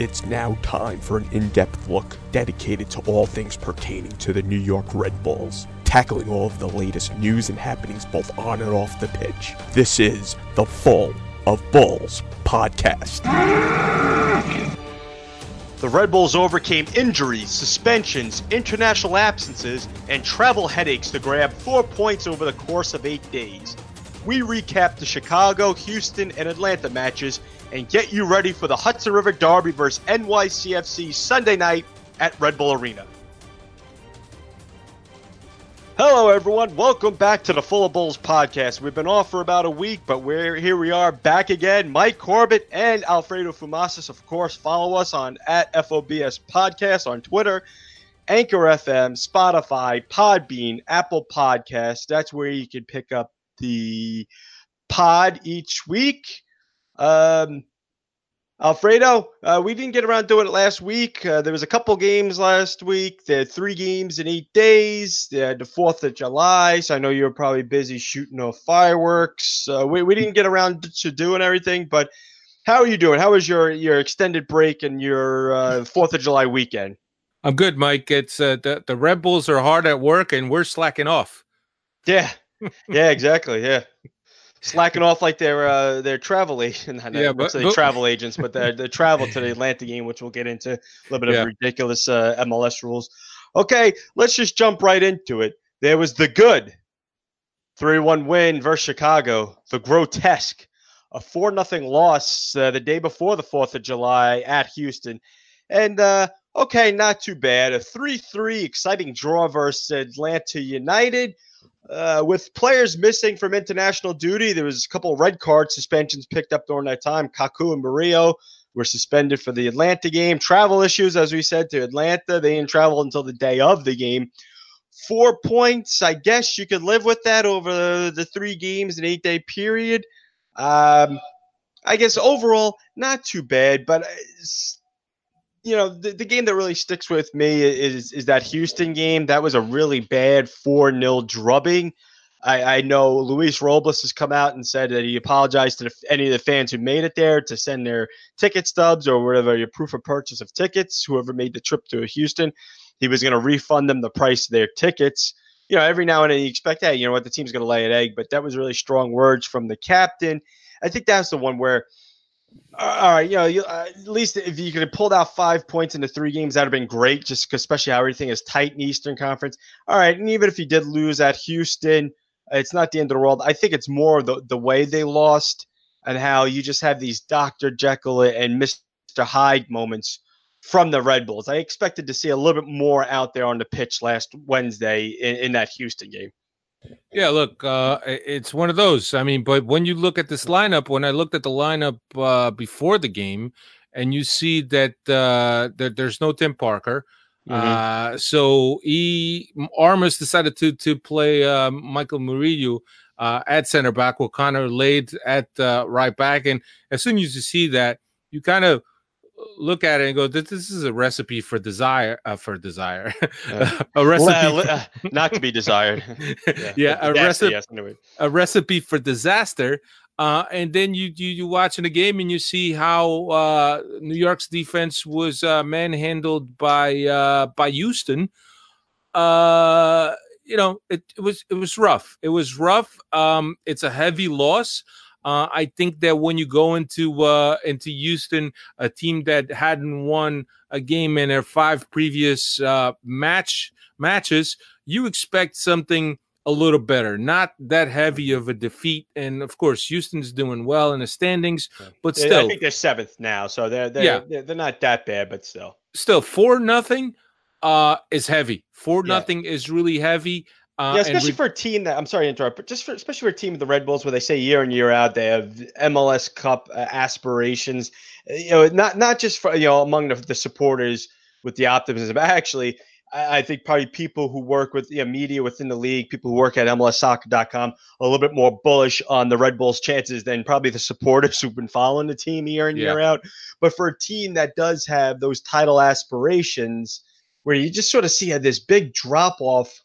It's now time for an in depth look dedicated to all things pertaining to the New York Red Bulls, tackling all of the latest news and happenings both on and off the pitch. This is the Full of Bulls podcast. The Red Bulls overcame injuries, suspensions, international absences, and travel headaches to grab four points over the course of eight days. We recap the Chicago, Houston, and Atlanta matches and get you ready for the Hudson River Derby versus NYCFC Sunday night at Red Bull Arena. Hello, everyone. Welcome back to the Full of Bulls podcast. We've been off for about a week, but we're here. We are back again. Mike Corbett and Alfredo Fumasas, of course. Follow us on at FOBS Podcast on Twitter, Anchor FM, Spotify, Podbean, Apple Podcasts. That's where you can pick up the pod each week. Um, Alfredo, uh, we didn't get around doing it last week. Uh, there was a couple games last week. There three games in eight days. They the Fourth of July, so I know you were probably busy shooting off fireworks. Uh, we we didn't get around to doing everything, but how are you doing? How was your your extended break and your uh, Fourth of July weekend? I'm good, Mike. It's uh, the the Red Bulls are hard at work, and we're slacking off. Yeah, yeah, exactly. Yeah slacking off like their uh, their travel agent. yeah, but, but travel agents, but the the travel to the Atlanta game, which we'll get into a little bit yeah. of ridiculous uh, MLS rules. Okay, let's just jump right into it. There was the good three one win versus Chicago. The grotesque a four nothing loss uh, the day before the Fourth of July at Houston, and uh, okay, not too bad. A three three exciting draw versus Atlanta United. Uh, with players missing from international duty, there was a couple red card suspensions picked up during that time. Kaku and Murillo were suspended for the Atlanta game. Travel issues, as we said, to Atlanta. They didn't travel until the day of the game. Four points, I guess you could live with that over the three games, an eight day period. Um, I guess overall, not too bad, but you know, the, the game that really sticks with me is is that Houston game. That was a really bad 4 0 drubbing. I, I, know Luis Robles has come out and said that he apologized to the, any of the fans who made it there to send their ticket stubs or whatever your proof of purchase of tickets, whoever made the trip to Houston. He was going to refund them the price of their tickets. You know, every now and then you expect, hey, you know what, the team's going to lay an egg, but that was really strong words from the captain. I think that's the one where – all right, you know, you, uh, at least if you could have pulled out five points into three games, that'd have been great. Just especially how everything is tight in Eastern Conference. All right, and even if you did lose at Houston, it's not the end of the world. I think it's more the the way they lost and how you just have these Doctor Jekyll and Mister Hyde moments from the Red Bulls. I expected to see a little bit more out there on the pitch last Wednesday in, in that Houston game. Yeah, look, uh, it's one of those. I mean, but when you look at this lineup, when I looked at the lineup uh, before the game, and you see that uh, that there's no Tim Parker, mm-hmm. uh, so he Armas decided to to play uh, Michael Murillo uh, at center back, with Connor Lade at uh, right back, and as soon as you see that, you kind of look at it and go, "This, this is a recipe for desire, uh, for desire, a recipe well, uh, not to be desired." yeah, yeah a recipe, yes, anyway. a recipe for disaster. Uh, and then you, you you watching the game and you see how uh, New York's defense was uh, manhandled by uh, by Houston. Uh, you know, it, it was it was rough. It was rough. Um, it's a heavy loss. Uh, I think that when you go into uh, into Houston, a team that hadn't won a game in their five previous uh, match matches, you expect something a little better, not that heavy of a defeat. And of course, Houston's doing well in the standings, but still, I think they're seventh now, so they're they're, yeah. they're, they're not that bad, but still, still four nothing uh is heavy. Four yeah. nothing is really heavy. Uh, yeah, especially for a team that I'm sorry to interrupt, but just for especially for a team of the Red Bulls where they say year in year out they have MLS Cup uh, aspirations. Uh, you know, not not just for you know among the, the supporters with the optimism, actually I, I think probably people who work with you know, media within the league, people who work at MLSsoccer.com, a little bit more bullish on the Red Bulls' chances than probably the supporters who've been following the team year in yeah. year out. But for a team that does have those title aspirations, where you just sort of see this big drop off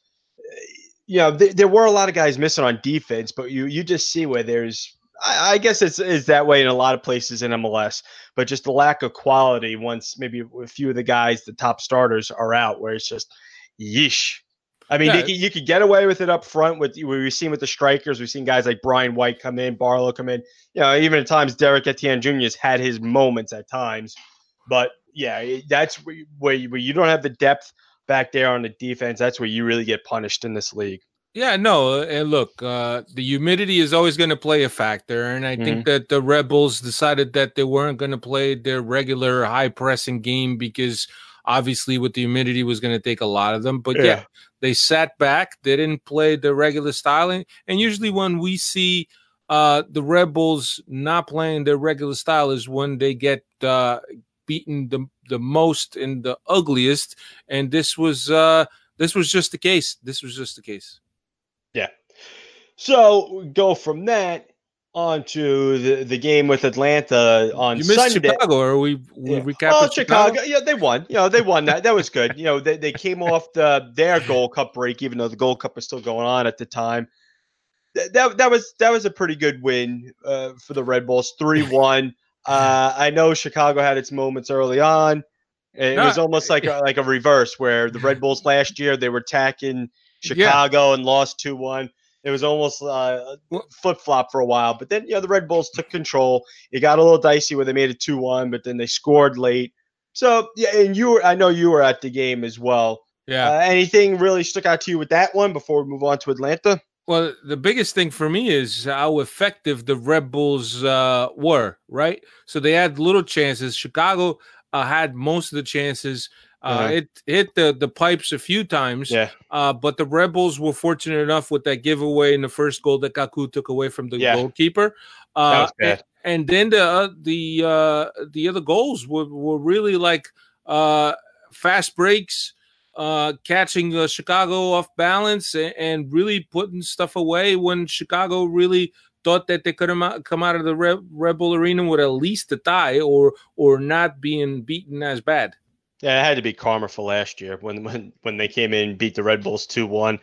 you know, th- there were a lot of guys missing on defense, but you you just see where there's I, I guess it's is that way in a lot of places in MLS, but just the lack of quality once maybe a few of the guys, the top starters, are out, where it's just yeesh. I mean, yeah. you could get away with it up front with we've seen with the strikers. We've seen guys like Brian White come in, Barlow come in. You know, even at times Derek Etienne Jr. has had his moments at times, but yeah, that's where you, where you don't have the depth back there on the defense. That's where you really get punished in this league. Yeah, no, and look, uh, the humidity is always going to play a factor, and I mm-hmm. think that the Rebels decided that they weren't going to play their regular high pressing game because obviously with the humidity was going to take a lot of them. But yeah. yeah. they sat back, they didn't play the regular styling, and usually when we see uh, the Rebels not playing their regular style is when they get uh, beaten the the most and the ugliest, and this was uh, this was just the case. This was just the case. Yeah. So go from that on to the, the game with Atlanta on you missed Sunday. Chicago, or we we yeah. oh, Chicago? Chicago? Yeah, they won. You know, they won that. That was good. You know, they, they came off the their Gold Cup break, even though the Gold Cup was still going on at the time. That that, that was that was a pretty good win uh, for the Red Bulls, three one. Uh, I know Chicago had its moments early on. It was almost like a, like a reverse where the Red Bulls last year they were attacking Chicago yeah. and lost 2 1. It was almost uh, flip flop for a while, but then you know the Red Bulls took control. It got a little dicey where they made it two one, but then they scored late. So yeah, and you were I know you were at the game as well. Yeah. Uh, anything really stuck out to you with that one before we move on to Atlanta? Well, the biggest thing for me is how effective the Red Bulls uh, were. Right, so they had little chances. Chicago uh, had most of the chances. Uh, It hit the, the pipes a few times. Yeah. Uh, but the Rebels were fortunate enough with that giveaway in the first goal that Kaku took away from the yeah. goalkeeper. Uh, and, and, then the uh, the uh, the other goals were, were really like uh, fast breaks, catching Chicago off balance, and, and, really putting stuff away when Chicago really thought that they could come out of the Red Bull Arena with at least a tie or or not being beaten as bad. Yeah, it had to be karma for last year when when when they came in beat the Red Bulls two one.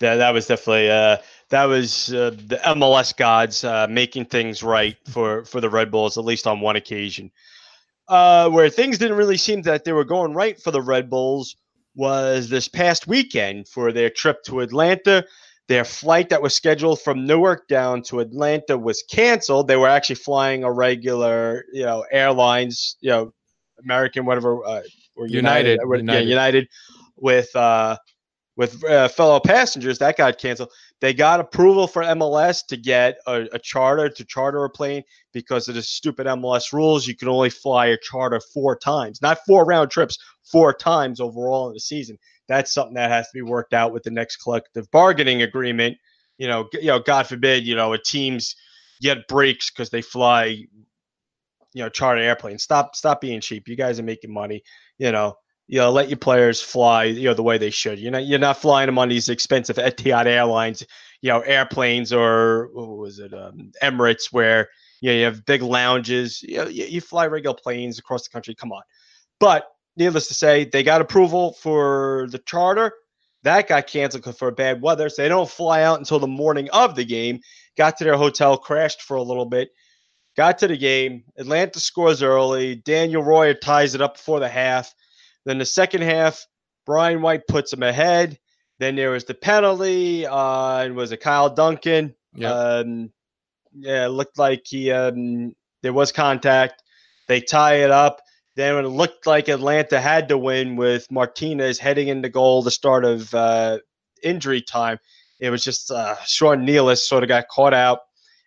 That that was definitely uh, that was uh, the MLS gods uh, making things right for for the Red Bulls at least on one occasion. Uh, where things didn't really seem that they were going right for the Red Bulls was this past weekend for their trip to Atlanta. Their flight that was scheduled from Newark down to Atlanta was canceled. They were actually flying a regular, you know, airlines, you know, American, whatever, uh, or United, United, United. Yeah, United with uh, with uh, fellow passengers. That got canceled. They got approval for MLS to get a, a, charter to charter a plane because of the stupid MLS rules. You can only fly a charter four times, not four round trips, four times overall in the season. That's something that has to be worked out with the next collective bargaining agreement. You know, you know, God forbid, you know, a team's get breaks because they fly you know charter airplanes. Stop stop being cheap. You guys are making money. You know, you know, let your players fly, you know, the way they should. You're not you're not flying them on these expensive Etihad Airlines, you know, airplanes or what was it, um, Emirates, where you know you have big lounges. You, know, you, you fly regular planes across the country. Come on, but needless to say, they got approval for the charter. That got canceled for bad weather, so they don't fly out until the morning of the game. Got to their hotel, crashed for a little bit, got to the game. Atlanta scores early. Daniel Royer ties it up before the half. Then the second half, Brian White puts him ahead. Then there was the penalty. Uh, and was it Kyle Duncan? Yeah. Um, yeah, it looked like he um, there was contact. They tie it up. Then when it looked like Atlanta had to win with Martinez heading into goal, the start of uh, injury time, it was just uh, Sean Nealis sort of got caught out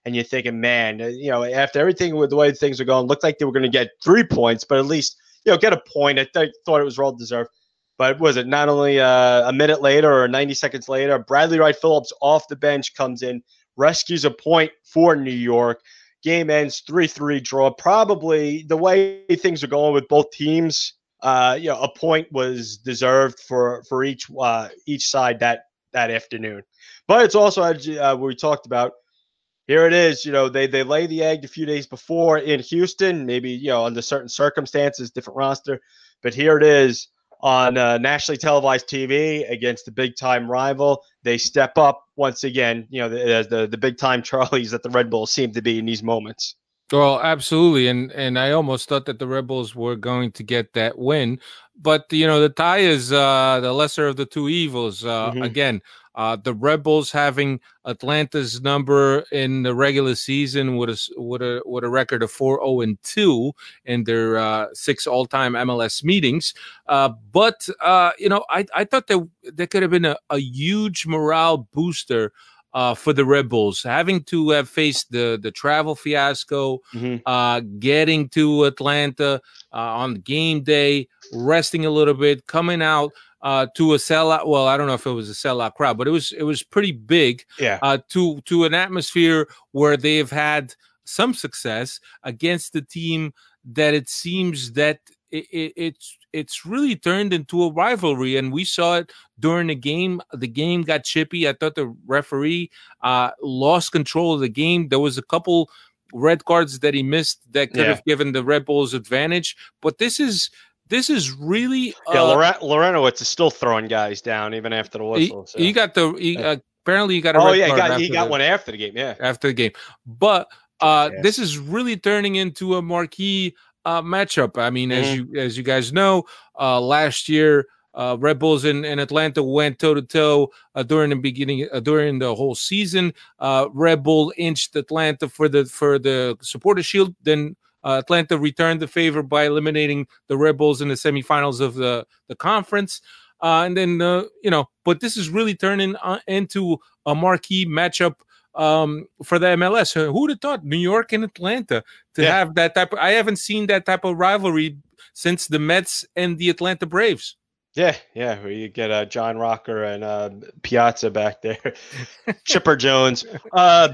and you're thinking, man, you know, after everything with the way things are going, looked like they were going to get three points, but at least you know get a point. I th- thought it was well deserved. But was it not only uh, a minute later or 90 seconds later, Bradley Wright Phillips off the bench comes in, rescues a point for New York. Game ends 3 3 draw. Probably the way things are going with both teams, uh, you know, a point was deserved for for each uh, each side that that afternoon. But it's also, uh, we talked about, here it is. You know, they they lay the egg a few days before in Houston, maybe you know under certain circumstances, different roster, but here it is on uh, nationally televised TV against the big time rival. They step up once again. You know, the the, the big time Charlies that the Red Bulls seem to be in these moments. Well, absolutely, and and I almost thought that the Rebels were going to get that win, but you know the tie is uh, the lesser of the two evils. Uh, mm-hmm. Again, uh, the Rebels having Atlanta's number in the regular season with a with a with a record of four zero oh and two in their uh, six all time MLS meetings. Uh, but uh, you know, I I thought that there could have been a, a huge morale booster. Uh, for the Red Bulls, having to have faced the the travel fiasco, mm-hmm. uh, getting to Atlanta uh, on game day, resting a little bit, coming out uh, to a sellout. Well, I don't know if it was a sellout crowd, but it was it was pretty big. Yeah. Uh, to to an atmosphere where they've had some success against the team that it seems that it, it, it's it's really turned into a rivalry, and we saw it during the game. The game got chippy. I thought the referee uh, lost control of the game. There was a couple red cards that he missed that could yeah. have given the Red Bulls advantage, but this is this is really uh, yeah. Loren- Larentowicz is still throwing guys down even after the whistle. He, so. he got the he, uh, apparently he got a oh yeah, he got, he got the, one after the game. Yeah, after the game. But uh, yeah. this is really turning into a marquee uh, matchup. I mean, mm-hmm. as you as you guys know, uh, last year. Uh, Red Bulls in, in Atlanta went toe to toe during the beginning uh, during the whole season. Uh, Red Bull inched Atlanta for the for the supporter shield. Then uh, Atlanta returned the favor by eliminating the Red Bulls in the semifinals of the the conference. Uh, and then uh, you know, but this is really turning uh, into a marquee matchup um, for the MLS. Who would have thought New York and Atlanta to yeah. have that type? Of, I haven't seen that type of rivalry since the Mets and the Atlanta Braves. Yeah, yeah, where you get uh, John Rocker and uh, Piazza back there, Chipper Jones. Uh,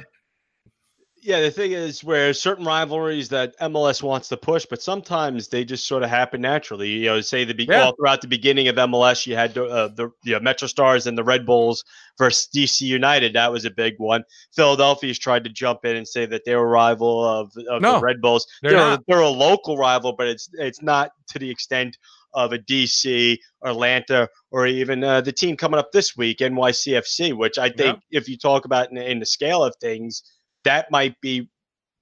yeah, the thing is where certain rivalries that MLS wants to push, but sometimes they just sort of happen naturally. You know, say the be- yeah. all throughout the beginning of MLS, you had uh, the you know, Metro Stars and the Red Bulls versus DC United. That was a big one. Philadelphia's tried to jump in and say that they were rival of, of no, the Red Bulls. They're, they're, they're a local rival, but it's it's not to the extent of a DC, Atlanta, or even uh, the team coming up this week, NYCFC, which I think yeah. if you talk about in, in the scale of things – that might be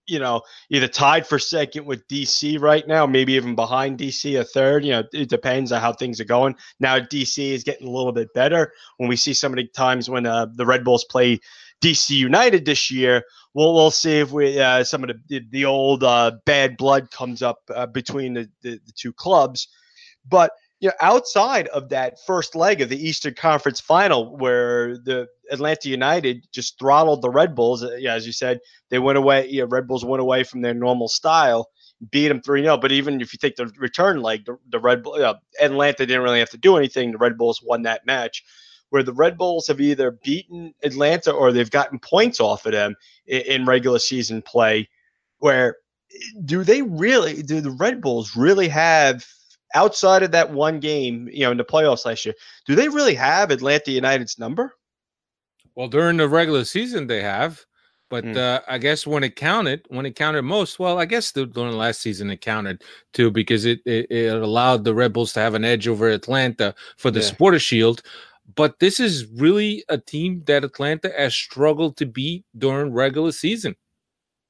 you know, either tied for second with DC right now, maybe even behind DC a third. You know, it depends on how things are going. Now DC is getting a little bit better. When we see some of the times when uh, the Red Bulls play DC United this year, we'll we'll see if we uh, some of the the old uh, bad blood comes up uh, between the, the the two clubs. But you know, outside of that first leg of the Eastern Conference Final, where the Atlanta United just throttled the Red Bulls, uh, as you said, they went away. You know, Red Bulls went away from their normal style, beat them three 0 But even if you take the return leg, the, the Red Bull, uh, Atlanta didn't really have to do anything. The Red Bulls won that match. Where the Red Bulls have either beaten Atlanta or they've gotten points off of them in, in regular season play. Where do they really? Do the Red Bulls really have outside of that one game, you know, in the playoffs last year, do they really have Atlanta United's number? Well, during the regular season, they have, but mm. uh, I guess when it counted, when it counted most, well, I guess the, during the last season it counted too because it, it, it allowed the Red Bulls to have an edge over Atlanta for the yeah. Supporter Shield. But this is really a team that Atlanta has struggled to beat during regular season.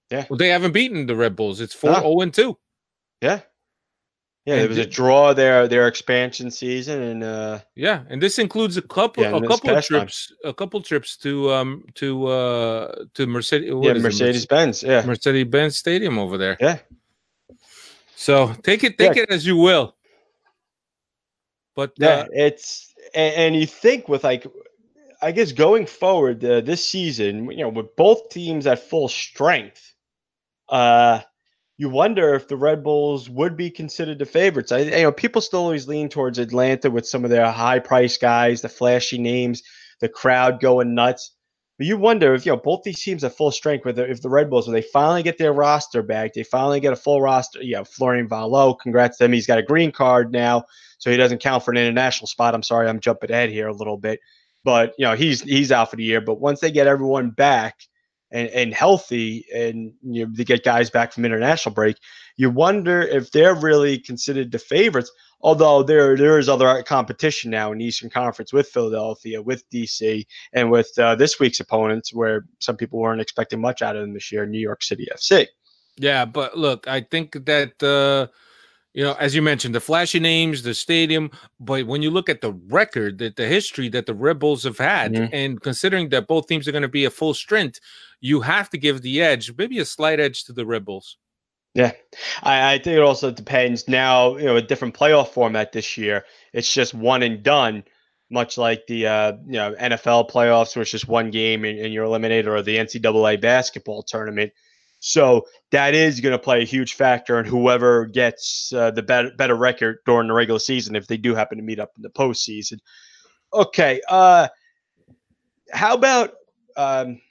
Yeah, well, they haven't beaten the Red Bulls. It's four zero oh and two. Yeah, yeah, and it was a draw their their expansion season, and uh, yeah, and this includes a couple yeah, a couple trips, time. a couple trips to um to uh to Mercedes. Yeah, Mercedes Benz. Yeah, Mercedes Benz Stadium over there. Yeah. So take it take yeah. it as you will. But yeah, uh, it's and, and, you think with like, I guess going forward uh, this season, you know, with both teams at full strength, uh you wonder if the Red Bulls would be considered the favorites. I, you know, people still always lean towards Atlanta with some of their high price guys, the flashy names, the crowd going nuts. But you wonder if you know both these teams are full strength. With if the Red Bulls, when they finally get their roster back, they finally get a full roster. You know, Florian Valot, congrats to him. He's got a green card now, so he doesn't count for an international spot. I'm sorry, I'm jumping ahead here a little bit, but you know he's he's out for the year. But once they get everyone back, and, and healthy and you know, to get guys back from international break, you wonder if they're really considered the favorites. Although there there is other competition now in Eastern Conference with Philadelphia, with DC, and with uh, this week's opponents, where some people weren't expecting much out of them this year, New York City FC. Yeah, but look, I think that uh, you know, as you mentioned, the flashy names, the stadium, but when you look at the record, that the history that the Red Bulls have had, mm-hmm. and considering that both teams are going to be a full strength, you have to give the edge, maybe a slight edge to the Red Bulls. Yeah, I, I, think it also depends. Now, you know, a different playoff format this year. It's just one and done, much like the uh, you know NFL playoffs, where it's just one game and, and you're eliminated, or the NCAA basketball tournament. So that is going to play a huge factor in whoever gets uh, the better better record during the regular season if they do happen to meet up in the postseason. Okay, uh, how about? Um,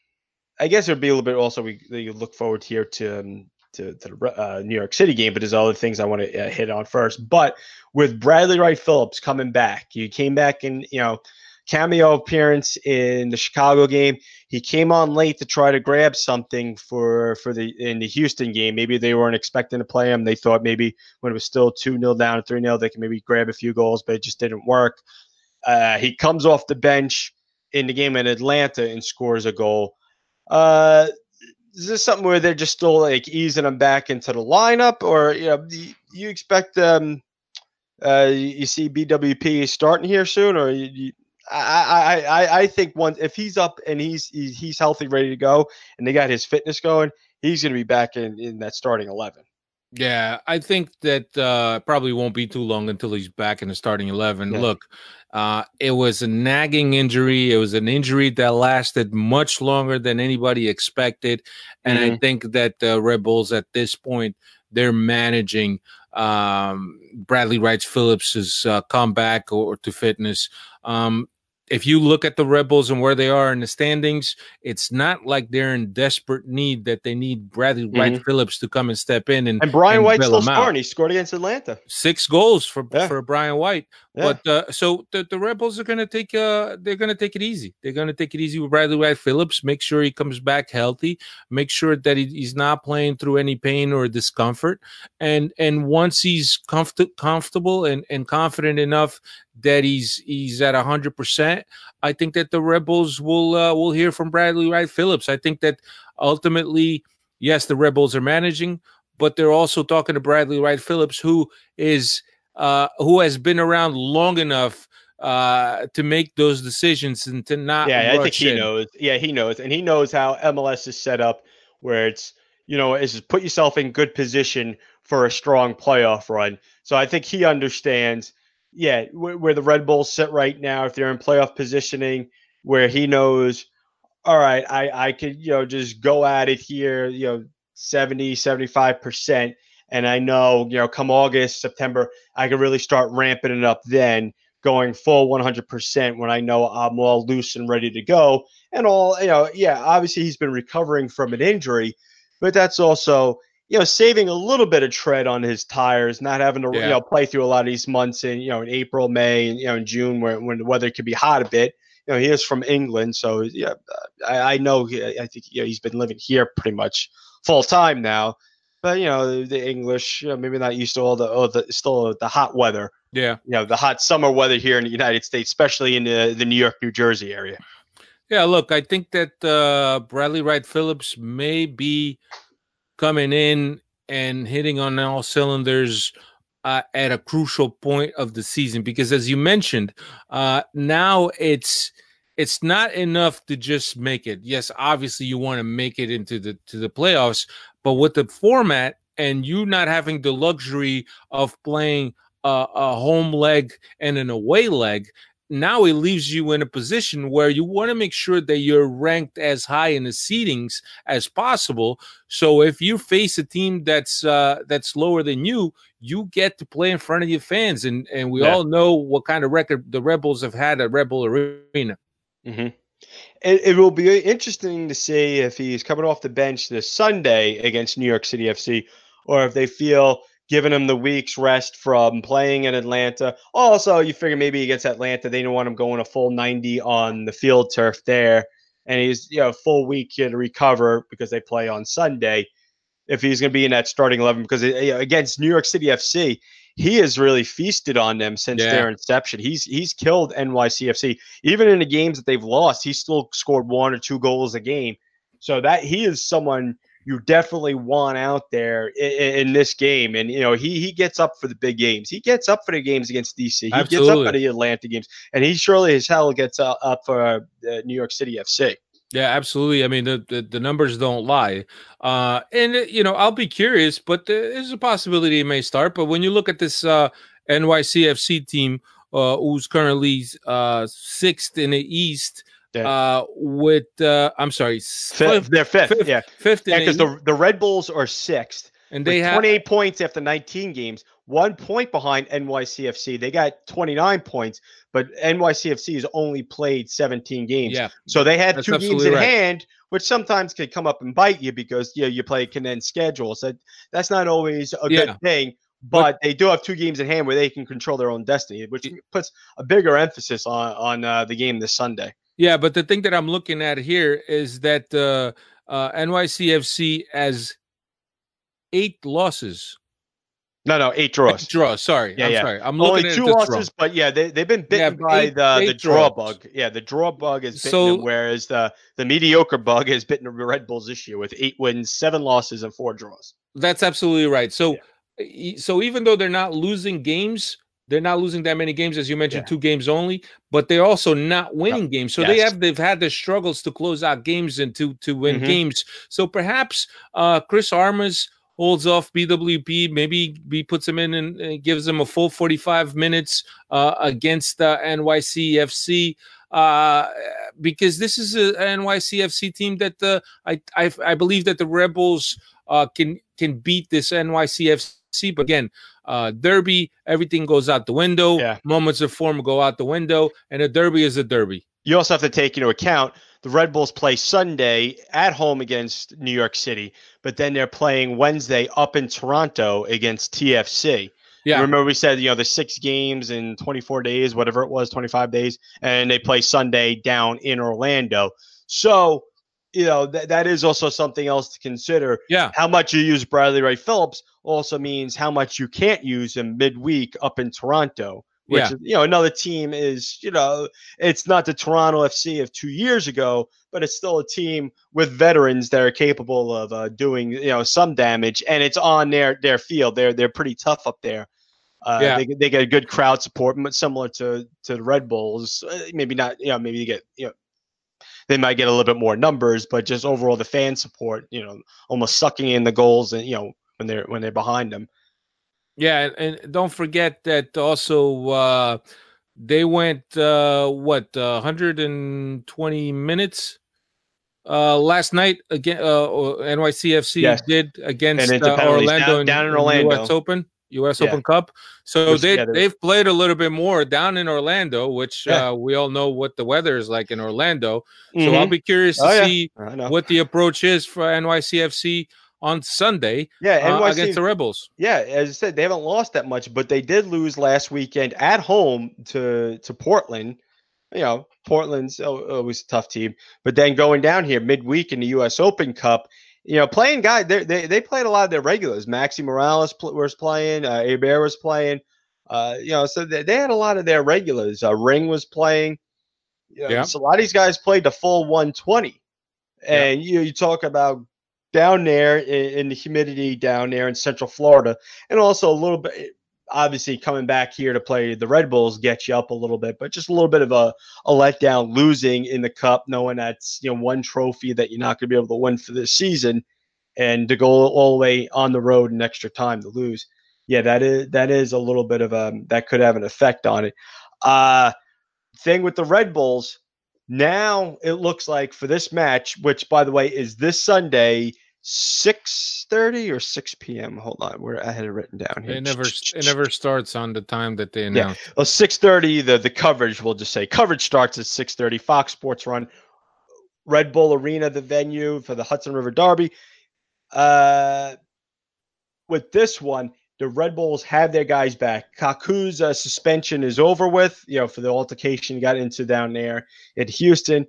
I guess it would be a little bit also we, we look forward here to um, to, to the uh, New York City game, but there's other things I want to uh, hit on first. But with Bradley Wright Phillips coming back, he came back and you know cameo appearance in the Chicago game. He came on late to try to grab something for for the in the Houston game. Maybe they weren't expecting to play him. They thought maybe when it was still 2 0 down, 3 0, they could maybe grab a few goals, but it just didn't work. Uh, he comes off the bench in the game in Atlanta and scores a goal. Uh, is this something where they're just still like easing him back into the lineup, or you know, you, expect um, uh, you see BWP starting here soon, or you, you I, I, I think once if he's up and he's, he's he's healthy, ready to go, and they got his fitness going, he's going to be back in in that starting eleven. Yeah, I think that uh, probably won't be too long until he's back in the starting eleven. Yeah. Look, uh, it was a nagging injury. It was an injury that lasted much longer than anybody expected, and mm-hmm. I think that the Red Bulls at this point they're managing um, Bradley Wright Phillips's uh, comeback or, or to fitness. Um, if you look at the Rebels and where they are in the standings, it's not like they're in desperate need that they need Bradley mm-hmm. Wright Phillips to come and step in and and Brian White still scoring. He scored against Atlanta. Six goals for yeah. for Brian White. Yeah. But uh, so the, the Red Bulls are going to take uh they're going to take it easy. They're going to take it easy with Bradley White Phillips. Make sure he comes back healthy. Make sure that he, he's not playing through any pain or discomfort. And and once he's comfort, comfortable and and confident enough that he's he's at hundred percent, I think that the Rebels will uh, will hear from Bradley Wright Phillips. I think that ultimately, yes, the Rebels are managing, but they're also talking to Bradley Wright Phillips, who is uh, who has been around long enough uh, to make those decisions and to not. Yeah, I think he in. knows. Yeah, he knows, and he knows how MLS is set up, where it's you know is put yourself in good position for a strong playoff run. So I think he understands yeah, where, where the Red Bulls sit right now, if they're in playoff positioning, where he knows, all right, I, I could, you know, just go at it here, you know, 70, 75%. And I know, you know, come August, September, I can really start ramping it up then, going full 100% when I know I'm all loose and ready to go. And all, you know, yeah, obviously he's been recovering from an injury, but that's also, you know, saving a little bit of tread on his tires, not having to, yeah. you know, play through a lot of these months in, you know, in April, May, and, you know, in June where, when the weather could be hot a bit. You know, he is from England, so yeah, I, I know. I think you know, he's been living here pretty much full time now. But you know, the English, you know, maybe not used to all the, all the still the hot weather. Yeah, you know, the hot summer weather here in the United States, especially in the, the New York, New Jersey area. Yeah, look, I think that uh, Bradley Wright Phillips may be coming in and hitting on all cylinders uh, at a crucial point of the season. Because as you mentioned uh, now it's it's not enough to just make it. Yes obviously you want to make it into the to the playoffs but with the format and you not having the luxury of playing a, a home leg and an away leg now it leaves you in a position where you want to make sure that you're ranked as high in the seedings as possible. So if you face a team that's uh, that's lower than you, you get to play in front of your fans, and and we yeah. all know what kind of record the Rebels have had at Rebel Arena. Mm-hmm. It, it will be interesting to see if he's coming off the bench this Sunday against New York City FC, or if they feel giving him the week's rest from playing in Atlanta. Also, you figure maybe against Atlanta, they don't want him going a full 90 on the field turf there. and he's you know full week to recover because they play on Sunday. If he's going to be in that starting eleven, because against New York City FC, he has really feasted on them since yeah. their inception. He's he's killed NYCFC. Even in the games that they've lost, he still scored one or two goals a game. So that he is someone you definitely want out there in, in, this game. And you know, he he gets up for the big games. He gets up for the games against DC. He Absolutely. gets up for the Atlanta games, and he surely as hell gets up, up for uh, New York City FC. Yeah, absolutely. I mean, the, the, the numbers don't lie. Uh, and you know, I'll be curious, but there's a possibility it may start. But when you look at this uh, NYCFC team, uh, who's currently uh, sixth in the East, uh, with uh, I'm sorry, fifth, they're fifth, fifth yeah, fifth, yeah, because the the Red Bulls are sixth, and they have 28 points after 19 games, one point behind NYCFC. They got 29 points, but NYCFC has only played 17 games. Yeah, so they had two games in right. hand, which sometimes could come up and bite you because you know, you play condensed schedules. So that's not always a yeah. good thing. But, but, they do have two games in hand where they can control their own destiny, which puts a bigger emphasis on on uh, the game this Sunday. Yeah, but the thing that I'm looking at here is that uh, uh, NYCFC has eight losses. No, no, eight draws. Eight draws. Sorry, yeah, I'm yeah. sorry. I'm only two losses, but yeah, they they've been bitten yeah, by eight, the eight the draw bug. Yeah, the draw bug is bitten so, them, whereas the the mediocre bug has bitten the Red Bulls this year with eight wins, seven losses, and four draws. That's absolutely right. So, yeah. so even though they're not losing games, they're not losing that many games, as you mentioned, yeah. two games only, but they're also not winning no. games. So yes. they have they've had their struggles to close out games and to to win mm-hmm. games. So perhaps uh, Chris Armas holds off BWP. Maybe he puts him in and, gives him a full 45 minutes uh, against uh, NYCFC uh, because this is a, NYCFC team that uh, I, I, I believe that the Rebels uh, can can beat this NYCFC. But again, uh, derby, everything goes out the window. Yeah. Moments of form go out the window, and a derby is a derby. You also have to take into account the Red Bulls play Sunday at home against New York City, but then they're playing Wednesday up in Toronto against TFC. Yeah. Remember we said, you know, the six games in 24 days, whatever it was, 25 days, and they play Sunday down in Orlando. So, you know, th- that is also something else to consider. Yeah. How much you use Bradley Wright Phillips also means how much you can't use him midweek up in Toronto. Which yeah. you know, another team is, you know, it's not the Toronto FC of two years ago, but it's still a team with veterans that are capable of uh, doing, you know, some damage, and it's on their their field. They're they're pretty tough up there. Uh, yeah. they, they get a good crowd support, similar to to the Red Bulls. Uh, maybe not, you know, maybe you get, you know, they might get a little bit more numbers, but just overall the fan support, you know, almost sucking in the goals and you know when they're when they're behind them. Yeah, and don't forget that also uh, they went uh, what uh, 120 minutes uh, last night again. Uh, NYCFC yes. did against uh, Orlando down, down in Orlando U.S. Open. U.S. Yeah. Open Cup. So they they've played a little bit more down in Orlando, which yeah. uh, we all know what the weather is like in Orlando. Mm-hmm. So I'll be curious to oh, see yeah. what the approach is for NYCFC on Sunday yeah, NYC, uh, against the Rebels. Yeah, as I said, they haven't lost that much, but they did lose last weekend at home to to Portland. You know, Portland's always a tough team, but then going down here midweek in the U.S. Open Cup, you know, playing guys, they they, they played a lot of their regulars. Maxi Morales pl- was playing, uh, Abear was playing. Uh, you know, so they, they had a lot of their regulars. Uh, Ring was playing. You know, yeah. So a lot of these guys played the full 120. And yeah. you you talk about down there in, in, the humidity down there in Central Florida, and also a little bit. Obviously, coming back here to play the Red Bulls gets you up a little bit, but just a little bit of a, a letdown losing in the cup, knowing that's you know one trophy that you're not going to be able to win for this season, and to go all the way on the road in extra time to lose. Yeah, that is that is a little bit of a that could have an effect on it. Uh thing with the Red Bulls, now it looks like for this match, which by the way is this Sunday, six thirty or six p.m. Hold on, where I had it written down here. It never it never starts on the time that they announce. Yeah. Well, six thirty. The the coverage we'll just say coverage starts at six thirty. Fox Sports One Red Bull Arena, the venue for the Hudson River Derby. Uh, with this one, the Red Bulls have their guys back. Kaku's uh, suspension is over with, you know, for the altercation he got into down there at Houston.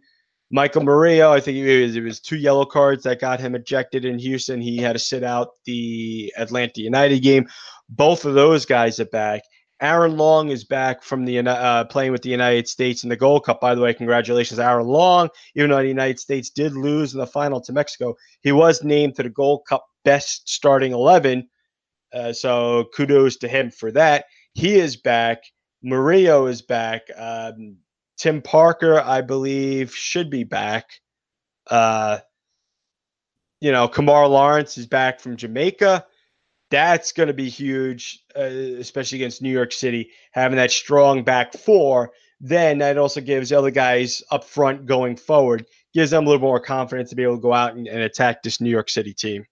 Michael Murillo, I think it was, it was two yellow cards that got him ejected in Houston. He had to sit out the Atlanta United game. Both of those guys are back. Aaron Long is back from the uh, playing with the United States in the Gold Cup. By the way, congratulations, Aaron Long. Even though the United States did lose in the final to Mexico, he was named to the Gold Cup best starting eleven. Uh, so kudos to him for that. He is back. Murillo is back. Um, Tim Parker, I believe, should be back. Uh, you know, Kemar Lawrence is back from Jamaica. That's going to be huge, uh, especially against New York City, having that strong back four. Then that also gives other guys up front going forward, gives them a little more confidence to be able to go out and, and attack this New York City team.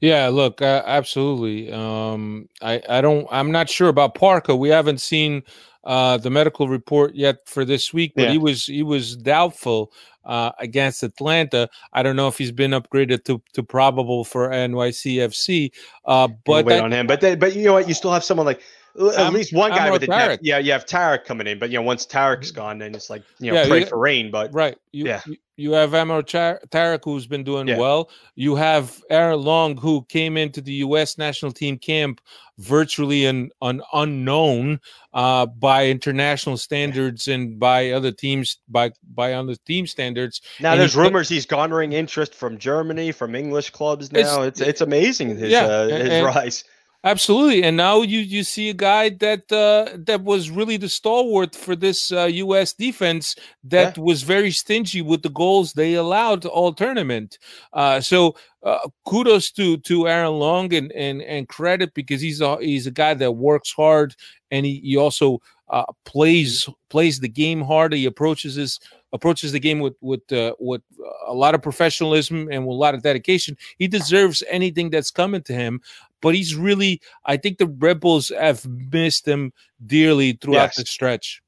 Yeah, look, uh, absolutely. Um, I, I don't, I'm not sure about Parker. We haven't seen uh, the medical report yet for this week, but yeah. he was he was doubtful uh, against Atlanta. I don't know if he's been upgraded to, to probable for NYCFC. Uh, but wait that, on him. But they, but you know what? You still have someone like at I'm, least one guy I'm with a Tarek. yeah, you have Tarek coming in, but you know once Tarek's gone, then it's like you know yeah, pray you, for rain. But right, you, yeah, you, have Amro Tarek who's been doing yeah. well. You have Aaron Long who came into the U.S. national team camp virtually an, an unknown uh, by international standards and by other teams by by other team standards. Now and there's rumors he's garnering interest from Germany, from English clubs. Now it's it's, it's amazing his yeah, uh, his and, rise. Absolutely, and now you you see a guy that uh, that was really the stalwart for this uh, U.S. defense that yeah. was very stingy with the goals they allowed all tournament. Uh, so uh, kudos to to Aaron Long and and and credit because he's a he's a guy that works hard and he, he also uh, plays plays the game hard. He approaches his approaches the game with with uh, with a lot of professionalism and with a lot of dedication. He deserves anything that's coming to him but he's really I think the Red Bulls have missed him dearly throughout yes. the stretch.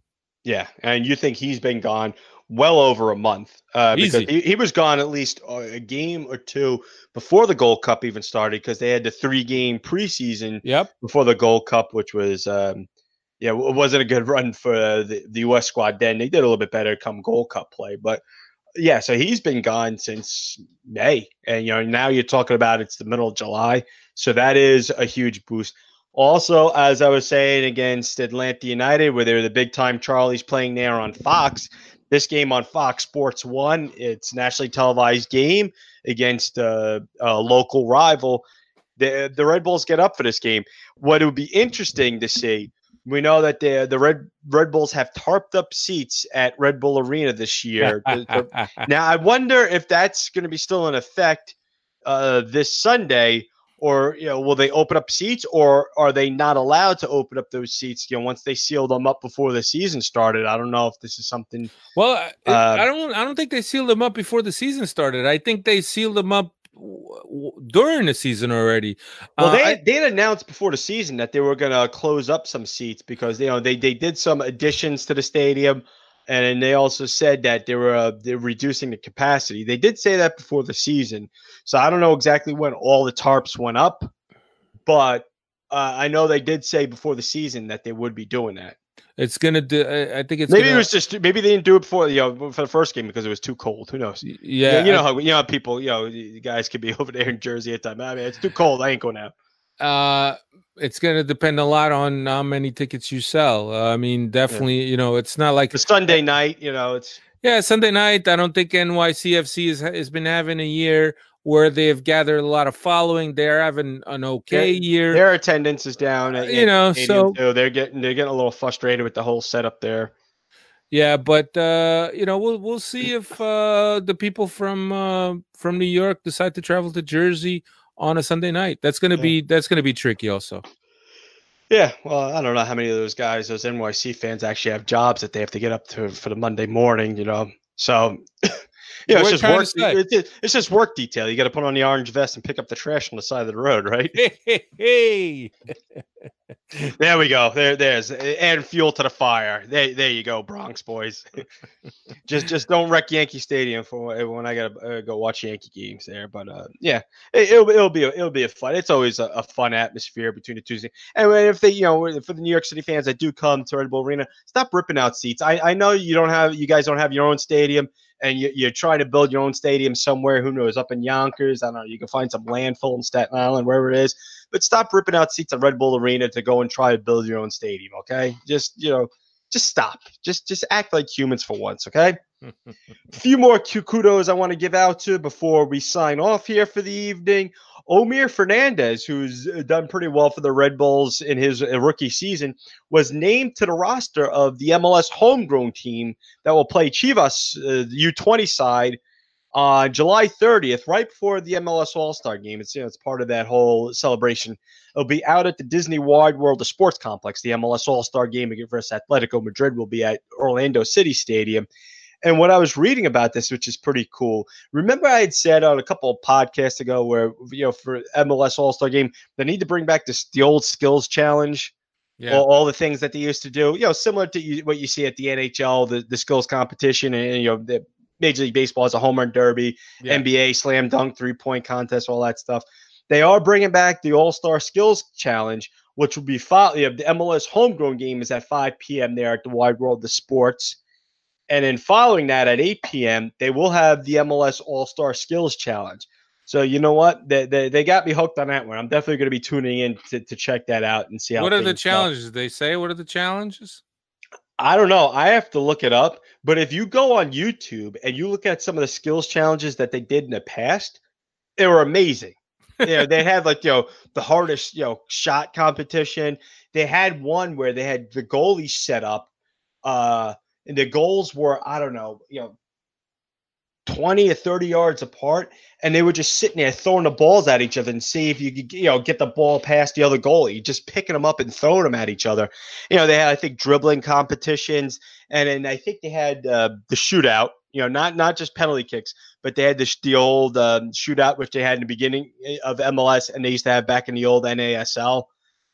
Yeah, and you think he's been gone well over a month uh, because he, he, was gone at least a game or two before the Gold Cup even started because they had the three game preseason yep. before the Gold Cup, which was um, yeah, it wasn't a good run for the, the U.S. squad. Then they did a little bit better come Gold Cup play, but yeah, so he's been gone since May, and you know now you're talking about it's the middle of July. So that is a huge boost. Also, as I was saying against Atlanta United, where they're the big time Charlie's playing there on Fox, this game on Fox Sports One, it's nationally televised game against a, a local rival. The, the Red Bulls get up for this game. What would be interesting to see, we know that the the Red Red Bulls have tarped up seats at Red Bull Arena this year. now I wonder if that's going to be still in effect uh, this Sunday or you know will they open up seats or are they not allowed to open up those seats you know once they seal them up before the season started i don't know if this is something well uh, i don't i don't think they sealed them up before the season started i think they sealed them up during the season already. Well, uh, they I, they had announced before the season that they were going to close up some seats because you know they they did some additions to the stadium and they also said that they were uh, they're reducing the capacity. They did say that before the season, so I don't know exactly when all the tarps went up, but uh, I know they did say before the season that they would be doing that. It's gonna do. I think it's maybe gonna, it was just maybe they didn't do it before you know for the first game because it was too cold. Who knows? Yeah, you know, how you know how people you know guys could be over there in Jersey at time. I mean, it's too cold. I ain't going out. Uh, it's going to depend a lot on how many tickets you sell. Uh, I mean, definitely, yeah. you know, it's not like the Sunday night. You know, it's yeah, Sunday night. I don't think NYCFC has has been having a year where they've gathered a lot of following. They're having an okay their, year. Their attendance is down. At, you know, so too. they're getting they're getting a little frustrated with the whole setup there. Yeah, but uh, you know, we'll we'll see if uh, the people from uh, from New York decide to travel to Jersey on a Sunday night. That's gonna yeah. be that's gonna be tricky also. Yeah, well, I don't know how many of those guys, those NYC fans, actually have jobs that they have to get up to for the Monday morning. You know, so know, it's just work. It's, it's just work detail. You got to put on the orange vest and pick up the trash on the side of the road, right? Hey, hey, there we go. There, there's add fuel to the fire. There, there you go, Bronx boys. just just don't wreck Yankee Stadium for when I gotta uh, go watch Yankee games there. But uh, yeah, it, will it'll be a, it'll be a fun. It's always a, a, fun atmosphere between the two. And if they you know for the New York City fans that do come to Red Bull Arena, stop ripping out seats. I I know you don't have you guys don't have your own stadium. And you, are trying to build your own stadium somewhere. Who knows? Up in Yonkers, I don't know. You can find some landfill in Staten Island, wherever it is. But stop ripping out seats at Red Bull Arena to go and try to build your own stadium. Okay, just you know, just stop. Just just act like humans for once, okay? A few more kudos I want to give out to before we sign off here for the evening. Omir Fernandez, who's done pretty well for the Red Bulls in his uh, rookie season, was named to the roster of the MLS homegrown team that will play Chivas, uh, U20 side, on July 30th, right before the MLS All Star game. It's you know it's part of that whole celebration. It'll be out at the Disney Wide World of Sports Complex. The MLS All Star game versus Atletico Madrid will be at Orlando City Stadium. And what I was reading about this, which is pretty cool. Remember, I had said on a couple of podcasts ago where you know for MLS All Star Game they need to bring back this the old skills challenge. Yeah. All, all, the things that they used to do, you know, similar to you, what you see at the NHL, the, the skills competition, and, and you know, the Major League Baseball has a home run derby, yeah. NBA slam dunk, three point contest, all that stuff. They are bringing back the All Star Skills Challenge, which will be following the MLS homegrown game is at 5 p.m. there at the Wide World of Sports. And then following that at 8 p.m., they will have the MLS All Star Skills Challenge. So you know what? They, they, they got me hooked on that one. I'm definitely going to be tuning in to, to check that out and see how. What are the challenges? Go. They say what are the challenges? I don't know. I have to look it up. But if you go on YouTube and you look at some of the skills challenges that they did in the past, they were amazing. you know, they had like you know the hardest you know shot competition. They had one where they had the goalie set up, uh, and the goals were I don't know, you know, 20 or 30 yards apart, and they were just sitting there throwing the balls at each other and see if you could, you know, get the ball past the other goalie, just picking them up and throwing them at each other. You know, they had, I think, dribbling competitions, and then I think they had uh, the shootout. You know, not not just penalty kicks, but they had the, the old um, shootout which they had in the beginning eh, of MLS, and they used to have back in the old NASL,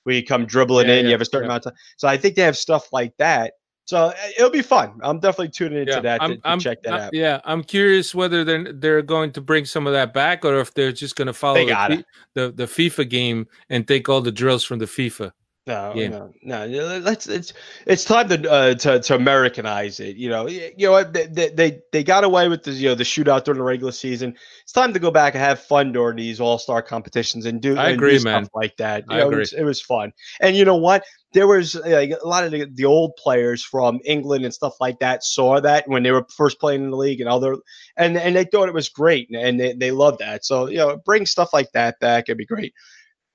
where you come dribbling yeah, in, yeah, you have a certain yeah. amount of time. So I think they have stuff like that so uh, it'll be fun. I'm definitely tuning into yeah, that to, to check that out. Yeah, I'm curious whether they're they're going to bring some of that back or if they're just going to follow the, the, the FIFA game and take all the drills from the FIFA. No, yeah. no, no. Let's it's it's time to uh, to to Americanize it. You know, you know they, they they got away with the you know the shootout during the regular season. It's time to go back and have fun during these All Star competitions and do. I and agree, do man. like that. You I know, agree. It was, it was, fun, and you know what? There was like a lot of the, the old players from England and stuff like that saw that when they were first playing in the league and other, and and they thought it was great and they they loved that. So you know, bring stuff like that back. It'd be great.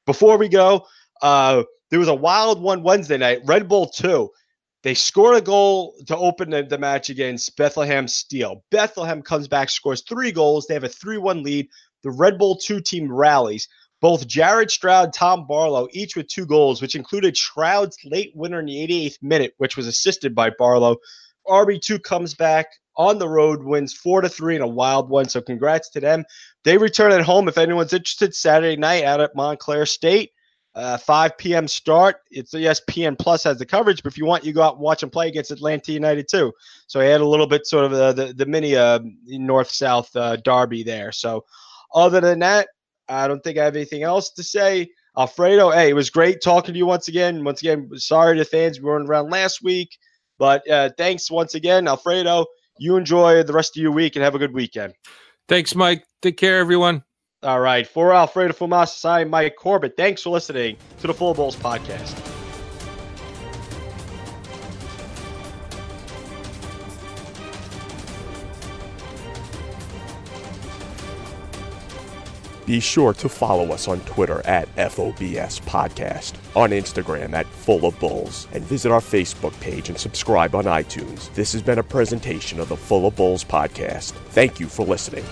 Before we go, uh there was a wild one Wednesday night, Red Bull 2. They scored a goal to open the, the, match against Bethlehem Steel. Bethlehem comes back, scores three goals. They have a 3 1 lead. The Red Bull 2 team rallies. Both Jared Stroud, Tom Barlow, each with two goals, which included Stroud's late winner in the 88th minute, which was assisted by Barlow. RB2 comes back on the road, wins 4 to 3 in a wild one. So congrats to them. They return at home if anyone's interested Saturday night out at Montclair State. Uh, 5 p.m. start. It's ESPN Plus has the coverage, but if you want, you go out and watch and play against Atlanta United too. So I had a little bit sort of uh, the the mini uh, north south uh, derby there. So other than that, I don't think I have anything else to say. Alfredo, hey, it was great talking to you once again. Once again, sorry to fans we weren't around last week, but uh, thanks once again, Alfredo. You enjoy the rest of your week and have a good weekend. Thanks, Mike. Take care, everyone. All right. For Alfredo Fumas, I'm Mike Corbett. Thanks for listening to the Full Bulls podcast. Be sure to follow us on Twitter at FOBS Podcast, on Instagram at Full of Bulls, and visit our Facebook page and subscribe on iTunes. This has been a presentation of the Full of Bulls Podcast. Thank you for listening.